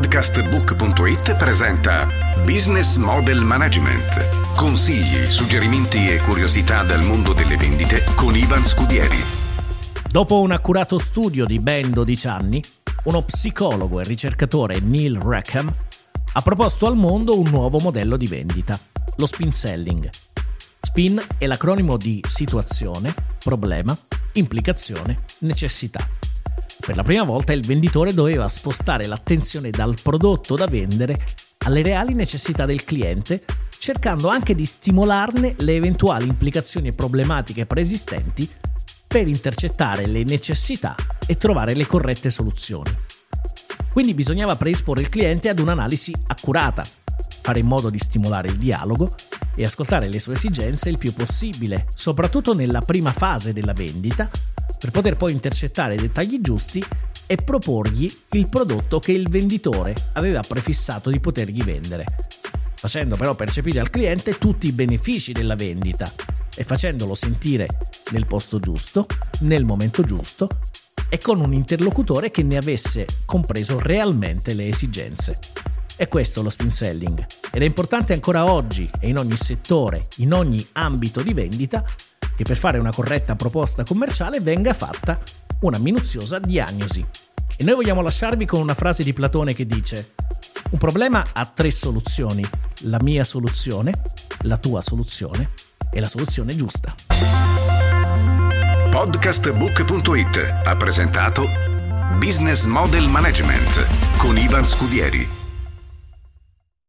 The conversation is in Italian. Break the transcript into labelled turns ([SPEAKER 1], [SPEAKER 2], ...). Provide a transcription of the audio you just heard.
[SPEAKER 1] Podcastbook.it presenta Business Model Management. Consigli, suggerimenti e curiosità dal mondo delle vendite con Ivan Scudieri.
[SPEAKER 2] Dopo un accurato studio di ben 12 anni, uno psicologo e ricercatore Neil Rackham ha proposto al mondo un nuovo modello di vendita, lo spin selling. SPIN è l'acronimo di situazione, problema, implicazione, necessità. Per la prima volta il venditore doveva spostare l'attenzione dal prodotto da vendere alle reali necessità del cliente, cercando anche di stimolarne le eventuali implicazioni e problematiche preesistenti per intercettare le necessità e trovare le corrette soluzioni. Quindi bisognava predisporre il cliente ad un'analisi accurata, fare in modo di stimolare il dialogo e ascoltare le sue esigenze il più possibile, soprattutto nella prima fase della vendita, per poter poi intercettare i dettagli giusti e proporgli il prodotto che il venditore aveva prefissato di potergli vendere, facendo però percepire al cliente tutti i benefici della vendita e facendolo sentire nel posto giusto, nel momento giusto e con un interlocutore che ne avesse compreso realmente le esigenze. È questo lo spin selling ed è importante ancora oggi e in ogni settore, in ogni ambito di vendita, che per fare una corretta proposta commerciale venga fatta una minuziosa diagnosi. E noi vogliamo lasciarvi con una frase di Platone che dice un problema ha tre soluzioni, la mia soluzione, la tua soluzione e la soluzione giusta.
[SPEAKER 1] Podcastbook.it ha presentato Business Model Management con Ivan Scudieri